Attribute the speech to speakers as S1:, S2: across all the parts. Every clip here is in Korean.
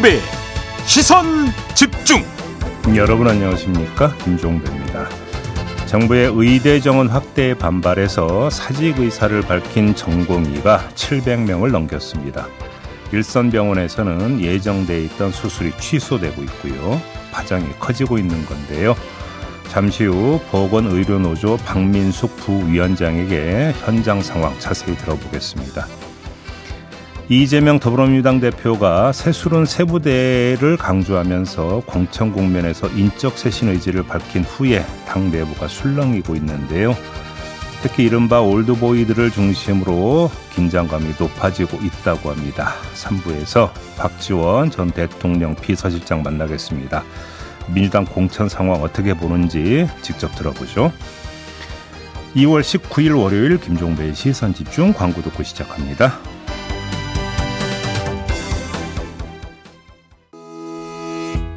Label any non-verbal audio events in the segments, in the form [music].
S1: 김종배 시선 집중
S2: 여러분 안녕하십니까 김종배입니다. 정부의 의대 정원 확대에 반발해서 사직 의사를 밝힌 전공의가 700명을 넘겼습니다. 일선병원에서는 예정돼 있던 수술이 취소되고 있고요. 파장이 커지고 있는 건데요. 잠시 후 보건의료노조 박민숙 부위원장에게 현장 상황 자세히 들어보겠습니다. 이재명 더불어민주당 대표가 새술은 세부대를 강조하면서 공천 국면에서 인적 쇄신 의지를 밝힌 후에 당 내부가 술렁이고 있는데요. 특히 이른바 올드보이들을 중심으로 긴장감이 높아지고 있다고 합니다. 3부에서 박지원 전 대통령 비서실장 만나겠습니다. 민주당 공천 상황 어떻게 보는지 직접 들어보죠. 2월 19일 월요일 김종배의 시선 집중 광고 듣고 시작합니다.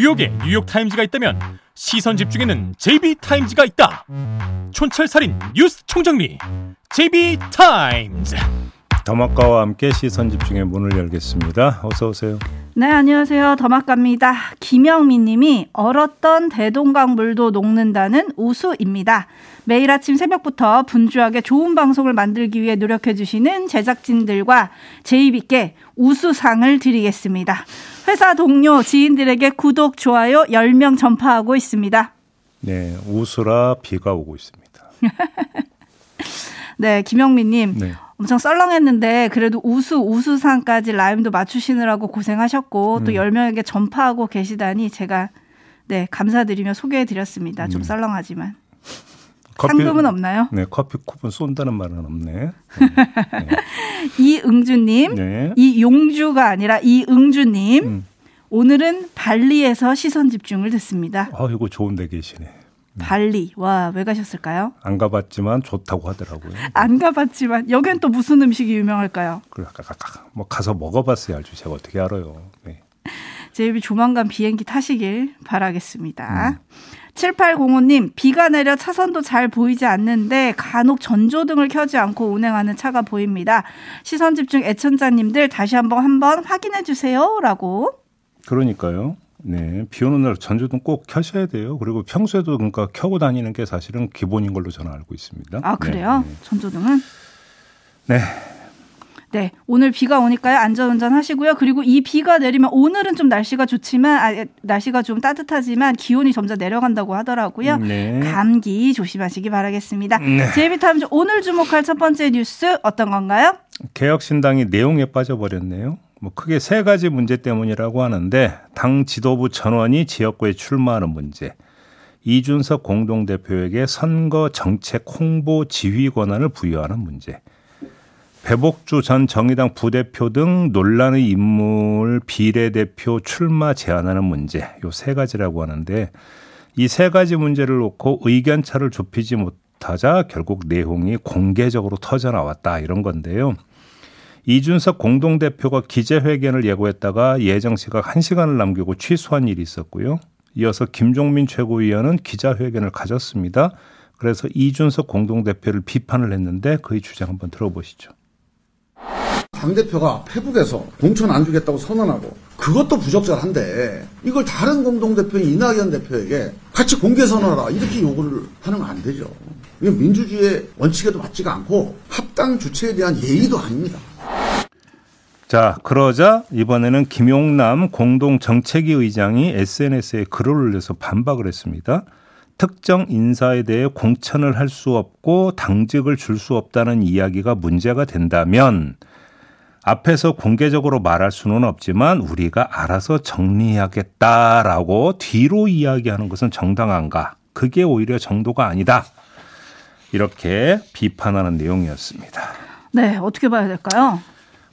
S1: 뉴욕에 뉴욕 타임즈가 있다면 시선 집중에는 JB타임즈가 있다. 촌철살인 뉴스 총정리 JB타임즈
S2: 더마카와 함께 시선 집중의 문을 열겠습니다. 어서 오세요.
S3: 네, 안녕하세요. 더마카입니다. 김영민 님이 얼었던 대동강 물도 녹는다는 우수입니다. 매일 아침 새벽부터 분주하게 좋은 방송을 만들기 위해 노력해 주시는 제작진들과 제이비께 우수상을 드리겠습니다. 회사 동료, 지인들에게 구독, 좋아요 10명 전파하고 있습니다.
S2: 네, 우수라 비가 오고 있습니다. [laughs]
S3: 네, 김영민 님. 네. 엄청 썰렁했는데 그래도 우수 우수상까지 라임도 맞추시느라고 고생하셨고 음. 또 10명에게 전파하고 계시다니 제가 네, 감사드리며 소개해 드렸습니다. 좀 음. 썰렁하지만. 커피, 상금은 없나요?
S2: 네, 커피 쿠폰 쏜다는 말은 없네. 네. [laughs]
S3: 이응주님, 네. 이용주가 아니라 이응주님. 음. 오늘은 발리에서 시선 집중을 듣습니다.
S2: 아, 이거 좋은 데 계시네.
S3: 발리. 와, 왜 가셨을까요?
S2: 안 가봤지만 좋다고 하더라고요.
S3: 안 가봤지만 여기는 또 무슨 음식이 유명할까요?
S2: 그래, 뭐 가서 먹어봤어야 알죠. 제가 어떻게 알아요. 네.
S3: 제이비 조만간 비행기 타시길 바라겠습니다. 음. 7805님, 비가 내려 차선도 잘 보이지 않는데 간혹 전조등을 켜지 않고 운행하는 차가 보입니다. 시선 집중 애청자님들 다시 한번 한번 확인해 주세요. 라고.
S2: 그러니까요. 네, 비 오는 날 전조등 꼭 켜셔야 돼요. 그리고 평소에도 그러니까 켜고 다니는 게 사실은 기본인 걸로 저는 알고 있습니다.
S3: 아 그래요? 네, 네. 전조등은?
S2: 네.
S3: 네, 오늘 비가 오니까요 안전운전 하시고요. 그리고 이 비가 내리면 오늘은 좀 날씨가 좋지만 아, 날씨가 좀 따뜻하지만 기온이 점점 내려간다고 하더라고요. 네. 감기 조심하시기 바라겠습니다. 네. 제비타임즈 오늘 주목할 첫 번째 뉴스 어떤 건가요?
S2: 개혁신당이 내용에 빠져버렸네요. 뭐 크게 세 가지 문제 때문이라고 하는데 당 지도부 전원이 지역구에 출마하는 문제, 이준석 공동대표에게 선거 정책 홍보 지휘 권한을 부여하는 문제, 배복주 전 정의당 부대표 등 논란의 인물 비례대표 출마 제한하는 문제, 요 세 가지라고 하는데 이 세 가지 문제를 놓고 의견 차를 좁히지 못하자 결국 내용이 공개적으로 터져 나왔다 이런 건데요. 이준석 공동대표가 기자회견을 예고했다가 예정 시각 1시간을 남기고 취소한 일이 있었고요. 이어서 김종민 최고위원은 기자회견을 가졌습니다. 그래서 이준석 공동대표를 비판을 했는데 그의 주장 한번 들어보시죠.
S4: 당대표가 페북에서 공천 안 주겠다고 선언하고 그것도 부적절한데 이걸 다른 공동대표인 이낙연 대표에게 같이 공개 선언하라 이렇게 요구를 하는 건 안 되죠. 이건 민주주의의 원칙에도 맞지가 않고 합당 주체에 대한 예의도 아닙니다.
S2: 자, 그러자 이번에는 김용남 공동정책위 의장이 SNS에 글을 올려서 반박을 했습니다. 특정 인사에 대해 공천을 할 수 없고 당직을 줄 수 없다는 이야기가 문제가 된다면 앞에서 공개적으로 말할 수는 없지만 우리가 알아서 정리하겠다라고 뒤로 이야기하는 것은 정당한가? 그게 오히려 정도가 아니다. 이렇게 비판하는 내용이었습니다.
S3: 네, 어떻게 봐야 될까요?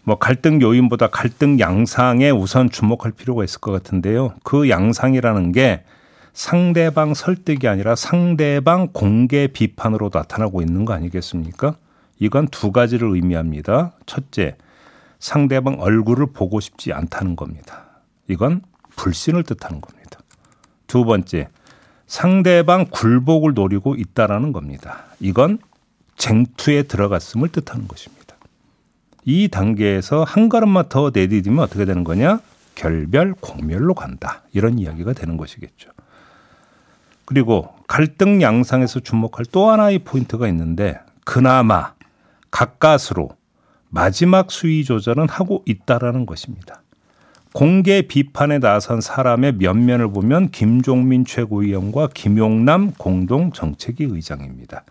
S2: 뭐 갈등 요인보다 갈등 양상에 우선 주목할 필요가 있을 것 같은데요. 그 양상이라는 게 상대방 설득이 아니라 상대방 공개 비판으로 나타나고 있는 거 아니겠습니까? 이건 두 가지를 의미합니다. 첫째, 상대방 얼굴을 보고 싶지 않다는 겁니다. 이건 불신을 뜻하는 겁니다. 두 번째, 상대방 굴복을 노리고 있다라는 겁니다. 이건 쟁투에 들어갔음을 뜻하는 것입니다. 이 단계에서 한 걸음만 더 내디디면 어떻게 되는 거냐? 결별, 공멸로 간다. 이런 이야기가 되는 것이겠죠. 그리고 갈등 양상에서 주목할 또 하나의 포인트가 있는데 그나마 가까스로 마지막 수위 조절은 하고 있다라는 것입니다. 공개 비판에 나선 사람의 면면을 보면 김종민 최고위원과 김용남 공동 정책위 의장입니다.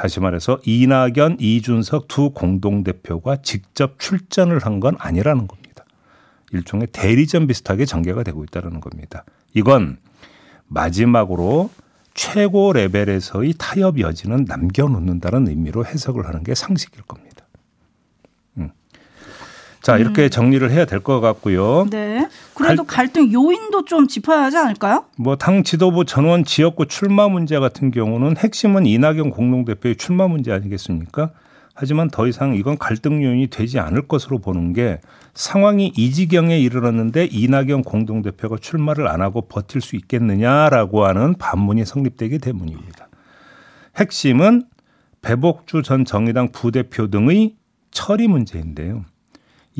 S2: 다시 말해서 이낙연, 이준석 두 공동대표가 직접 출전을 한 건 아니라는 겁니다. 일종의 대리전 비슷하게 전개가 되고 있다는 겁니다. 이건 마지막으로 최고 레벨에서의 타협 여지는 남겨놓는다는 의미로 해석을 하는 게 상식일 겁니다. 음. 자, 이렇게 정리를 해야 될 것 같고요.
S3: 네. 그래도 갈 등 요인도 좀 짚어야 하지 않을까요?
S2: 뭐 당 지도부 전원 지역구 출마 문제 같은 경우는 핵심은 이낙연 공동대표의 출마 문제 아니겠습니까? 하지만 더 이상 이건 갈등 요인이 되지 않을 것으로 보는 게 상황이 이 지경에 이르렀는데 이낙연 공동대표가 출마를 안 하고 버틸 수 있겠느냐라고 하는 반문이 성립되기 때문입니다. 핵심은 배복주 전 정의당 부대표 등의 처리 문제인데요.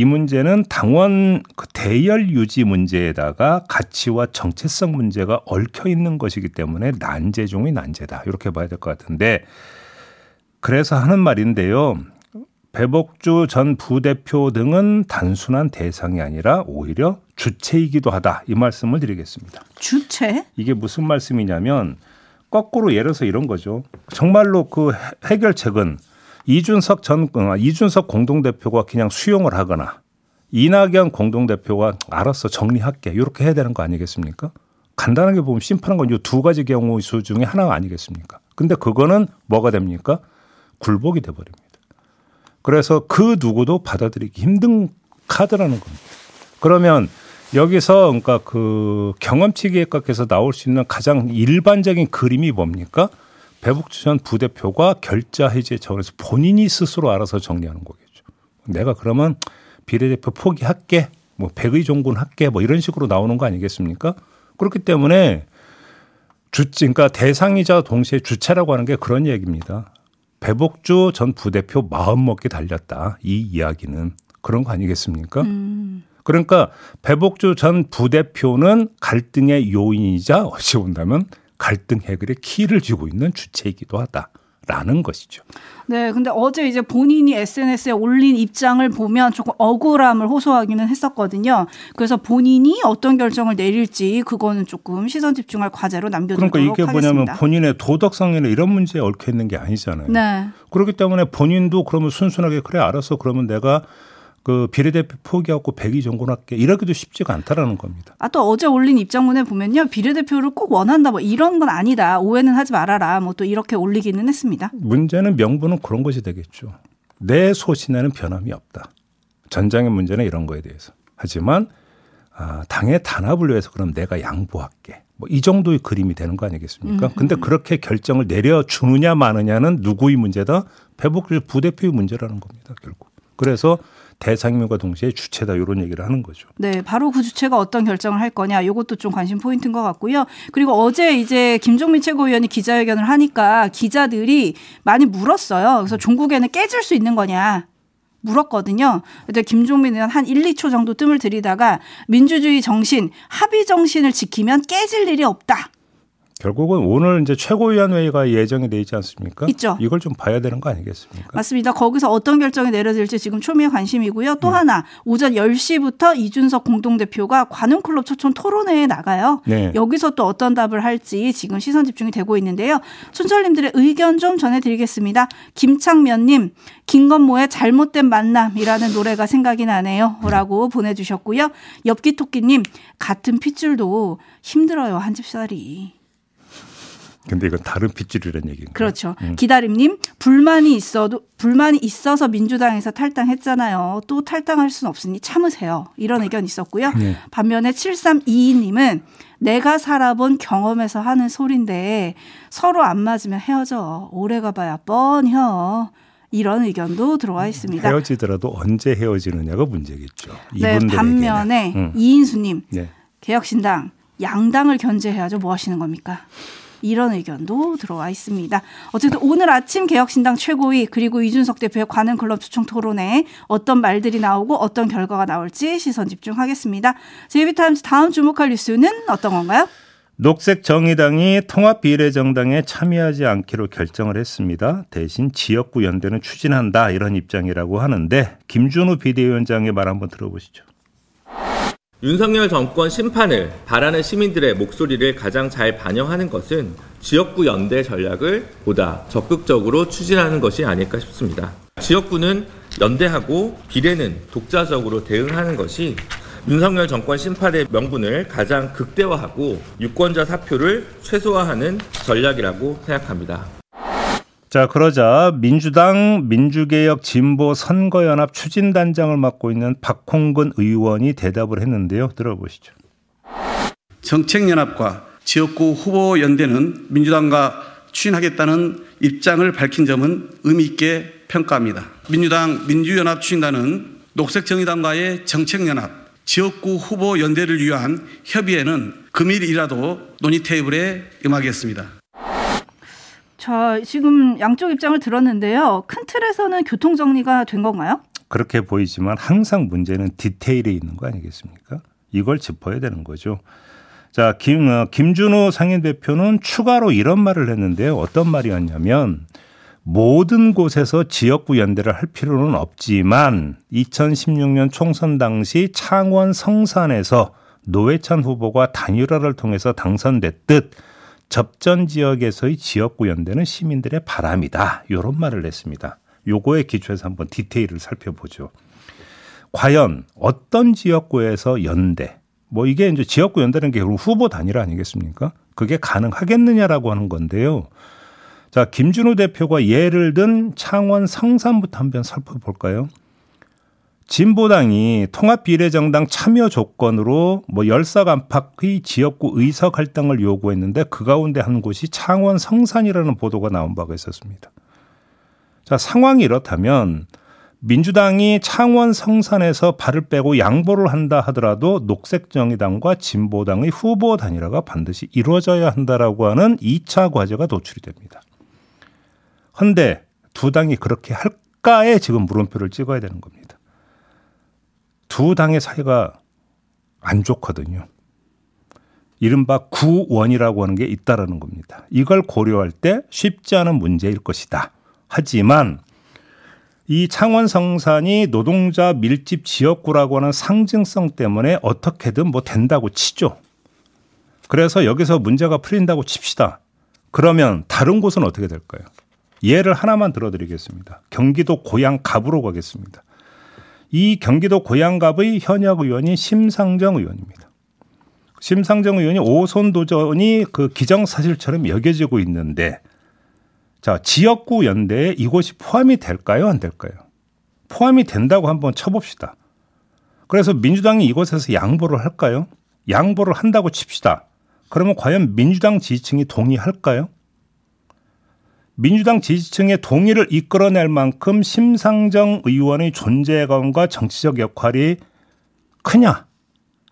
S2: 이 문제는 당원 그 대열 유지 문제에다가 가치와 정체성 문제가 얽혀 있는 것이기 때문에 난제 중의 난제다. 이렇게 봐야 될 것 같은데 그래서 하는 말인데요. 배복주 전 부대표 등은 단순한 대상이 아니라 오히려 주체이기도 하다. 이 말씀을 드리겠습니다.
S3: 주체?
S2: 이게 무슨 말씀이냐면 거꾸로 예를 들어서 이런 거죠. 정말로 그 해결책은 이준석 전 어, 이준석 공동대표가 그냥 수용을 하거나 이낙연 공동대표가 알았어 정리할게 이렇게 해야 되는 거 아니겠습니까? 간단하게 보면 심플한 건 이 두 가지 경우 수 중에 하나가 아니겠습니까? 근데 그거는 뭐가 됩니까? 굴복이 돼 버립니다. 그래서 그 누구도 받아들이기 힘든 카드라는 겁니다. 그러면 여기서 그러니까 그 경험치 계획학에서 나올 수 있는 가장 일반적인 그림이 뭡니까? 배북주 전 부대표가 결자 해제 차원에서 본인이 스스로 알아서 정리하는 거겠죠. 내가 그러면 비례대표 포기할게. 뭐 백의 종군 할게. 뭐 이런 식으로 나오는 거 아니겠습니까? 그렇기 때문에 주, 그러니까 대상이자 동시에 주체라고 하는 게 그런 얘기입니다. 배복주 전 부대표 마음먹기 달렸다. 이 이야기는 그런 거 아니겠습니까? 음. 그러니까 배복주 전 부대표는 갈등의 요인이자 어찌 본다면 갈등 해결의 키를 쥐고 있는 주체이기도 하다. 라는 것이죠.
S3: 네, 근데 어제 이제 본인이 SNS에 올린 입장을 보면 조금 억울함을 호소하기는 했었거든요. 그래서 본인이 어떤 결정을 내릴지 그거는 조금 시선 집중할 과제로 남겨두도록
S2: 그러니까 이게
S3: 하겠습니다.
S2: 뭐냐면 본인의 도덕성이나 이런 문제에 얽혀 있는 게 아니잖아요.
S3: 네.
S2: 그렇기 때문에 본인도 그러면 순순하게 그래 알았어 그러면 내가 그 비례대표 포기하고 백의 정권할게 이러기도 쉽지가 않다라는 겁니다.
S3: 아 또 어제 올린 입장문에 보면요 비례대표를 꼭 원한다 뭐 이런 건 아니다 오해는 하지 말아라 뭐 또 이렇게 올리기는 했습니다.
S2: 문제는 명분은 그런 것이 되겠죠. 내 소신에는 변함이 없다. 전장의 문제는 이런 거에 대해서. 하지만 아, 당의 단합을 위해서 그럼 내가 양보할게. 뭐 이 정도의 그림이 되는 거 아니겠습니까? 음. 근데 그렇게 결정을 내려주느냐 마느냐는 누구의 문제다? 배복 부대표의 문제라는 겁니다, 결국. 그래서 대상임과 동시에 주체다 이런 얘기를 하는 거죠.
S3: 네, 바로 그 주체가 어떤 결정을 할 거냐 이것도 좀 관심 포인트인 것 같고요. 그리고 어제 이제 김종민 최고위원이 기자회견을 하니까 기자들이 많이 물었어요. 그래서 종국에는 깨질 수 있는 거냐. 물었거든요. 근데 김종민 의원 한 1, 2초 정도 뜸을 들이다가 민주주의 정신, 합의 정신을 지키면 깨질 일이 없다.
S2: 결국은 오늘 이제 최고위원회의가 예정이 돼 있지 않습니까?
S3: 있죠.
S2: 이걸 좀 봐야 되는 거 아니겠습니까?
S3: 맞습니다. 거기서 어떤 결정이 내려질지 지금 초미의 관심이고요. 또 음. 하나 오전 10시부터 이준석 공동대표가 관훈클럽 초청 토론회에 나가요. 네. 여기서 또 어떤 답을 할지 지금 시선 집중이 되고 있는데요. 춘철님들의 의견 좀 전해드리겠습니다. 김창면님, 김건모의 잘못된 만남이라는 노래가 생각이 나네요. 라고 보내주셨고요. 엽기토끼님, 같은 핏줄도 힘들어요. 한 집살이.
S2: 근데 이건 다른 핏줄이라는 얘기인가요?
S3: 그렇죠. 음. 기다림님 불만이 있어도 불만이 있어서 민주당에서 탈당했잖아요. 또 탈당할 수는 없으니 참으세요. 이런 의견 있었고요. 네. 반면에 7322님은 내가 살아본 경험에서 하는 소린데 서로 안 맞으면 헤어져. 오래 가봐야 뻔혀. 이런 의견도 들어와 있습니다.
S2: 헤어지더라도 언제 헤어지느냐가 문제겠죠.
S3: 네, 반면에 응. 이인수님 네. 개혁신당 양당을 견제해야죠. 뭐 하시는 겁니까? 이런 의견도 들어와 있습니다. 어쨌든 오늘 아침 개혁신당 최고위 그리고 이준석 대표의 관훈 클럽 초청 토론에 어떤 말들이 나오고 어떤 결과가 나올지 시선 집중하겠습니다. 제이비타임즈 다음 주목할 뉴스는 어떤 건가요?
S2: 녹색 정의당이 통합 비례정당에 참여하지 않기로 결정을 했습니다. 대신 지역구 연대는 추진한다 이런 입장이라고 하는데 김준우 비대위원장의 말 한번 들어보시죠.
S5: 윤석열 정권 심판을 바라는 시민들의 목소리를 가장 잘 반영하는 것은 지역구 연대 전략을 보다 적극적으로 추진하는 것이 아닐까 싶습니다. 지역구는 연대하고 비례는 독자적으로 대응하는 것이 윤석열 정권 심판의 명분을 가장 극대화하고 유권자 사표를 최소화하는 전략이라고 생각합니다.
S2: 자, 그러자 민주당 민주개혁 진보 선거연합 추진단장을 맡고 있는 박홍근 의원이 대답을 했는데요. 들어보시죠.
S6: 정책연합과 지역구 후보 연대는 민주당과 추진하겠다는 입장을 밝힌 점은 의미 있게 평가합니다. 민주당 민주연합 추진단은 녹색정의당과의 정책연합, 지역구 후보 연대를 위한 협의에는 금일이라도 논의 테이블에 임하겠습니다.
S3: 자, 지금 양쪽 입장을 들었는데요. 큰 틀에서는 교통 정리가 된 건가요?
S2: 그렇게 보이지만 항상 문제는 디테일에 있는 거 아니겠습니까? 이걸 짚어야 되는 거죠. 자, 김, 어, 김준호 상임대표는 추가로 이런 말을 했는데요. 어떤 말이었냐면 모든 곳에서 지역구 연대를 할 필요는 없지만 2016년 총선 당시 창원 성산에서 노회찬 후보가 단일화를 통해서 당선됐듯 접전 지역에서의 지역구 연대는 시민들의 바람이다. 이런 말을 냈습니다. 요거에 기초해서 한번 디테일을 살펴보죠. 과연 어떤 지역구에서 연대, 뭐 이게 이제 지역구 연대는 게 후보 단일 아니겠습니까? 그게 가능하겠느냐라고 하는 건데요. 자, 김준호 대표가 예를 든 창원 성산부터 한번 살펴볼까요? 진보당이 통합 비례정당 참여 조건으로 뭐 열사간팍의 지역구 의석 할당을 요구했는데 그 가운데 한 곳이 창원 성산이라는 보도가 나온 바가 있었습니다. 자, 상황이 이렇다면 민주당이 창원 성산에서 발을 빼고 양보를 한다 하더라도 녹색정의당과 진보당의 후보 단일화가 반드시 이루어져야 한다라고 하는 2차 과제가 도출이 됩니다. 헌데 두 당이 그렇게 할까에 지금 물음표를 찍어야 되는 겁니다. 두 당의 사이가 안 좋거든요. 이른바 구원이라고 하는 게 있다라는 겁니다. 이걸 고려할 때 쉽지 않은 문제일 것이다. 하지만 이 창원 성산이 노동자 밀집 지역구라고 하는 상징성 때문에 어떻게든 뭐 된다고 치죠. 그래서 여기서 문제가 풀린다고 칩시다. 그러면 다른 곳은 어떻게 될까요? 예를 하나만 들어드리겠습니다. 경기도 고양 갑으로 가겠습니다. 이 경기도 고양갑의 현역 의원이 심상정 의원입니다. 심상정 의원이 오손 도전이 그 기정사실처럼 여겨지고 있는데 자, 지역구 연대에 이곳이 포함이 될까요? 안 될까요? 포함이 된다고 한번 쳐봅시다. 그래서 민주당이 이곳에서 양보를 할까요? 양보를 한다고 칩시다. 그러면 과연 민주당 지지층이 동의할까요? 민주당 지지층의 동의를 이끌어낼 만큼 심상정 의원의 존재감과 정치적 역할이 크냐?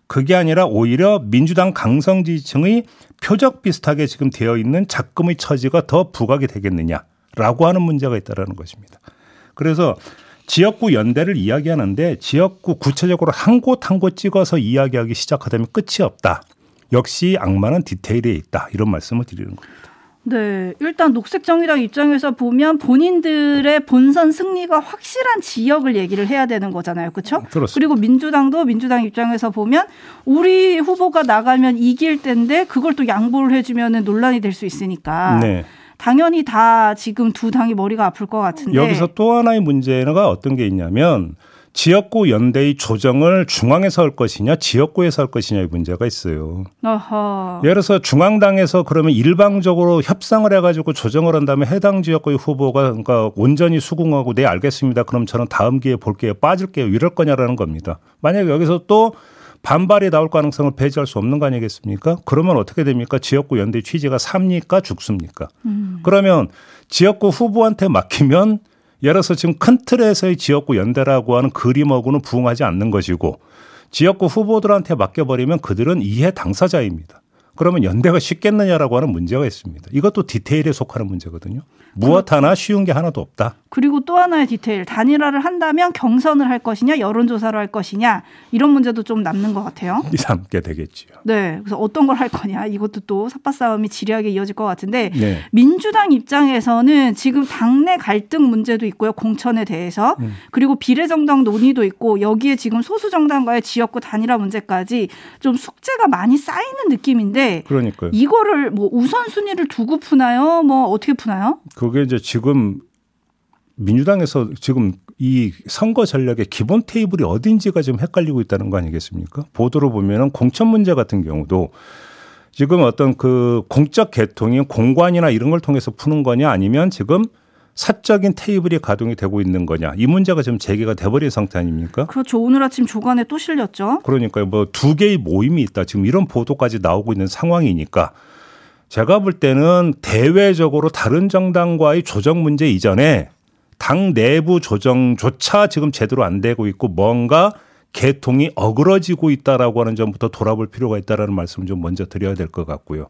S2: 그게 아니라 오히려 민주당 강성 지지층의 표적 비슷하게 지금 되어 있는 작금의 처지가 더 부각이 되겠느냐라고 하는 문제가 있다라는 것입니다. 그래서 지역구 연대를 이야기하는데 지역구 구체적으로 한 곳 한 곳 찍어서 이야기하기 시작하다면 끝이 없다. 역시 악마는 디테일에 있다. 이런 말씀을 드리는 겁니다.
S3: 네, 일단 녹색정의당 입장에서 보면 본인들의 본선 승리가 확실한 지역을 얘기를 해야 되는 거잖아요, 그렇죠? 그리고 민주당도 민주당 입장에서 보면 우리 후보가 나가면 이길 텐데 그걸 또 양보를 해주면 논란이 될 수 있으니까. 네. 당연히 다 지금 두 당이 머리가 아플 것 같은데
S2: 여기서 또 하나의 문제가 어떤 게 있냐면 지역구 연대의 조정을 중앙에서 할 것이냐 지역구에서 할 것이냐의 문제가 있어요.
S3: 어허.
S2: 예를 들어서 중앙당에서 그러면 일방적으로 협상을 해가지고 조정을 한 다음에 해당 지역구의 후보가 그러니까 온전히 수긍하고 네 알겠습니다. 그럼 저는 다음 기회에 볼게요. 빠질게요. 이럴 거냐라는 겁니다. 만약에 여기서 또 반발이 나올 가능성을 배제할 수 없는 거 아니겠습니까? 그러면 어떻게 됩니까? 지역구 연대 취지가 삽니까? 죽습니까? 음. 그러면 지역구 후보한테 맡기면 예를 들어서 지금 큰 틀에서의 지역구 연대라고 하는 그림하고는 부응하지 않는 것이고 지역구 후보들한테 맡겨버리면 그들은 이해 당사자입니다. 그러면 연대가 쉽겠느냐라고 하는 문제가 있습니다. 이것도 디테일에 속하는 문제거든요. 무엇 하나 쉬운 게 하나도 없다.
S3: 그리고 또 하나의 디테일 단일화를 한다면 경선을 할 것이냐 여론조사를 할 것이냐 이런 문제도 좀 남는 것 같아요.
S2: 남게 되겠지요.
S3: 네, 그래서 어떤 걸 할 거냐 이것도 또 삿바 싸움이 지리하게 이어질 것 같은데 네. 민주당 입장에서는 지금 당내 갈등 문제도 있고요 공천에 대해서 음. 그리고 비례정당 논의도 있고 여기에 지금 소수 정당과의 지역구 단일화 문제까지 좀 숙제가 많이 쌓이는 느낌인데
S2: 그러니까요.
S3: 이거를 뭐 우선순위를 두고 푸나요? 뭐 어떻게 푸나요?
S2: 그게 이제 지금 민주당에서 지금 이 선거 전략의 기본 테이블이 어딘지가 지금 헷갈리고 있다는 거 아니겠습니까? 보도로 보면은 공천 문제 같은 경우도 지금 어떤 그 공적 계통이 공관이나 이런 걸 통해서 푸는 거냐 아니면 지금 사적인 테이블이 가동이 되고 있는 거냐 이 문제가 지금 제기가 돼버린 상태 아닙니까?
S3: 그렇죠. 오늘 아침 조간에 또 실렸죠.
S2: 그러니까요. 뭐 두 개의 모임이 있다. 지금 이런 보도까지 나오고 있는 상황이니까 제가 볼 때는 대외적으로 다른 정당과의 조정 문제 이전에 당 내부 조정조차 지금 제대로 안 되고 있고 뭔가 개통이 어그러지고 있다라고 하는 점부터 돌아볼 필요가 있다라는 말씀 좀 먼저 드려야 될 것 같고요.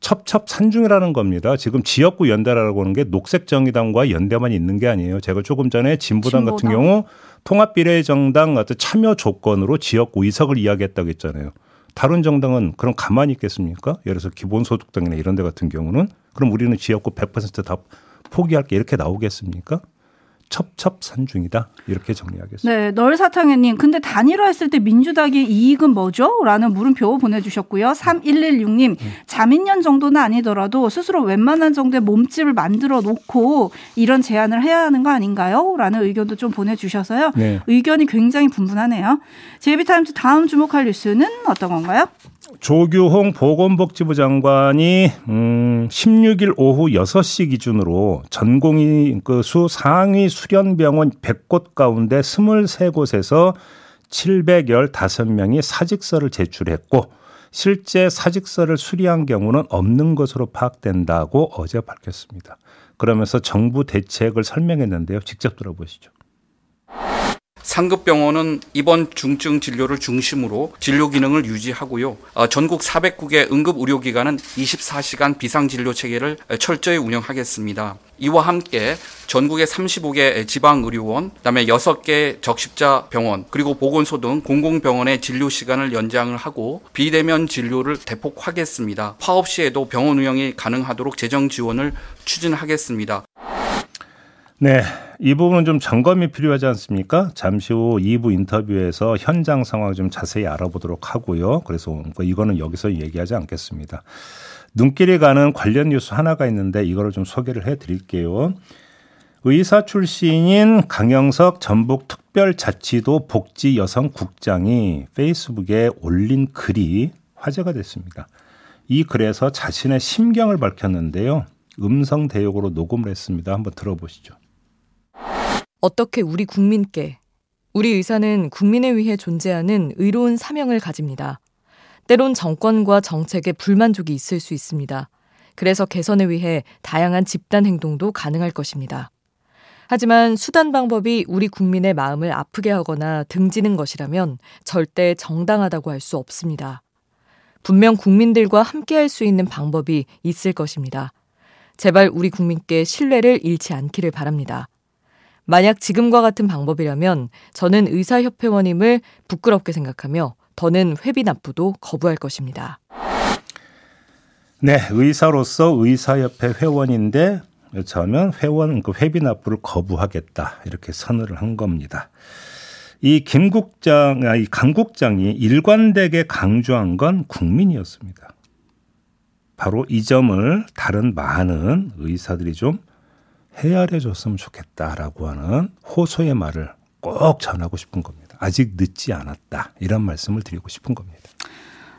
S2: 첩첩산중이라는 겁니다. 지금 지역구 연대라고 하는 게 녹색정의당과 연대만 있는 게 아니에요. 제가 조금 전에 진보당, 진보당. 같은 경우 통합비례정당 같은 참여 조건으로 지역구 의석을 이야기했다고 했잖아요. 다른 정당은 그럼 가만히 있겠습니까? 예를 들어서 기본소득당이나 이런 데 같은 경우는 그럼 우리는 지역구 100%다 포기할 게 이렇게 나오겠습니까? 첩첩산중이다 이렇게 정리하겠습니다.
S3: 네, 널사탕해님. 근데 단일화했을 때 민주당의 이익은 뭐죠? 라는 물음표 보내주셨고요. 3116님. 자민련 정도는 아니더라도 스스로 웬만한 정도의 몸집을 만들어 놓고 이런 제안을 해야 하는 거 아닌가요? 라는 의견도 좀 보내주셔서요. 네. 의견이 굉장히 분분하네요. 제비타임즈 다음 주목할 뉴스는 어떤 건가요?
S2: 조규홍 보건복지부 장관이 음 16일 오후 6시 기준으로 전공의 그 수 상위 수련병원 100곳 가운데 23곳에서 715명이 사직서를 제출했고 실제 사직서를 수리한 경우는 없는 것으로 파악된다고 어제 밝혔습니다. 그러면서 정부 대책을 설명했는데요. 직접 들어보시죠.
S7: 상급 병원은 입원 중증 진료를 중심으로 진료 기능을 유지하고요. 어, 전국 400국의 응급 의료기관은 24시간 비상 진료 체계를 철저히 운영하겠습니다. 이와 함께 전국의 35개 지방 의료원, 그다음에 6개 적십자 병원, 그리고 보건소 등 공공병원의 진료 시간을 연장을 하고 비대면 진료를 대폭 하겠습니다. 파업 시에도 병원 운영이 가능하도록 재정 지원을 추진하겠습니다.
S2: 네. 이 부분은 좀 점검이 필요하지 않습니까? 잠시 후 2부 인터뷰에서 현장 상황 좀 자세히 알아보도록 하고요. 그래서 뭐 이거는 여기서 얘기하지 않겠습니다. 눈길이 가는 관련 뉴스 하나가 있는데 이거를 좀 소개를 해 드릴게요. 의사 출신인 강영석 전북 특별자치도 복지 여성 국장이 페이스북에 올린 글이 화제가 됐습니다. 이 글에서 자신의 심경을 밝혔는데요. 음성 대역으로 녹음을 했습니다. 한번 들어보시죠.
S8: 어떻게 우리 국민께 우리 의사는 국민에 위해 존재하는 의로운 사명을 가집니다. 때론 정권과 정책에 불만족이 있을 수 있습니다. 그래서 개선에 위해 다양한 집단 행동도 가능할 것입니다. 하지만 수단 방법이 우리 국민의 마음을 아프게 하거나 등지는 것이라면 절대 정당하다고 할 수 없습니다. 분명 국민들과 함께 할 수 있는 방법이 있을 것입니다. 제발 우리 국민께 신뢰를 잃지 않기를 바랍니다. 만약 지금과 같은 방법이라면 저는 의사협회원임을 부끄럽게 생각하며 더는 회비 납부도 거부할 것입니다.
S2: 네, 의사로서 의사협회 회원인데 저는 회원 그 회비 납부를 거부하겠다 이렇게 선언을 한 겁니다. 이 김국장, 아, 이 강 국장이 일관되게 강조한 건 국민이었습니다. 바로 이 점을 다른 많은 의사들이 좀 헤아려 줬으면 좋겠다라고 하는 호소의 말을 꼭 전하고 싶은 겁니다. 아직 늦지 않았다. 이런 말씀을 드리고 싶은 겁니다.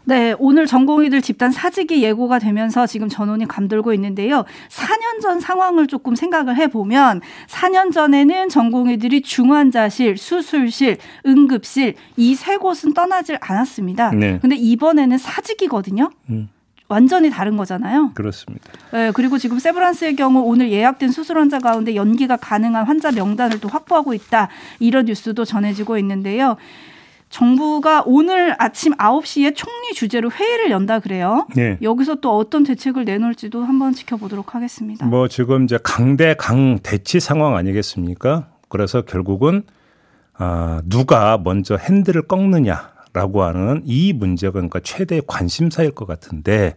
S3: 네, 오늘 전공의들 집단 사직이 예고가 되면서 지금 전원이 감돌고 있는데요. 4년 전 상황을 조금 생각을 해보면 4년 전에는 전공의들이 중환자실, 수술실, 응급실 이 세 곳은 떠나질 않았습니다. 네. 근데 이번에는 사직이거든요. 음. 완전히 다른 거잖아요.
S2: 그렇습니다.
S3: 네, 그리고 지금 세브란스의 경우 오늘 예약된 수술 환자 가운데 연기가 가능한 환자 명단을 또 확보하고 있다. 이런 뉴스도 전해지고 있는데요. 정부가 오늘 아침 9시에 총리 주재로 회의를 연다 그래요. 네. 여기서 또 어떤 대책을 내놓을지도 한번 지켜보도록 하겠습니다.
S2: 뭐 지금 이제 강대 강 대치 상황 아니겠습니까? 그래서 결국은 아, 누가 먼저 핸들을 꺾느냐 라고 하는 이 문제가 그러니까 최대 관심사일 것 같은데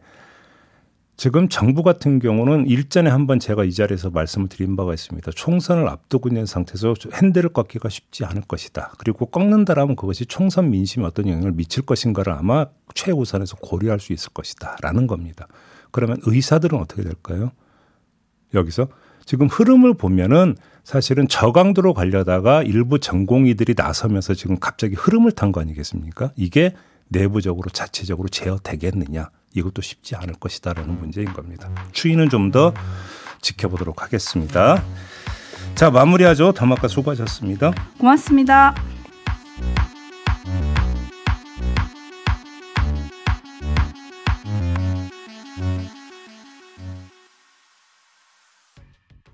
S2: 지금 정부 같은 경우는 일전에 한번 제가 이 자리에서 말씀을 드린 바가 있습니다. 총선을 앞두고 있는 상태에서 핸들을 꺾기가 쉽지 않을 것이다. 그리고 꺾는다라면 그것이 총선 민심에 어떤 영향을 미칠 것인가를 아마 최우선에서 고려할 수 있을 것이다. 라는 겁니다. 그러면 의사들은 어떻게 될까요? 여기서 지금 흐름을 보면은 사실은 저강도로 가려다가 일부 전공의들이 나서면서 지금 갑자기 흐름을 탄 거 아니겠습니까? 이게 내부적으로 자체적으로 제어되겠느냐. 이것도 쉽지 않을 것이다라는 문제인 겁니다. 추이는 좀 더 지켜보도록 하겠습니다. 자, 마무리하죠. 더마카 수고하셨습니다.
S3: 고맙습니다.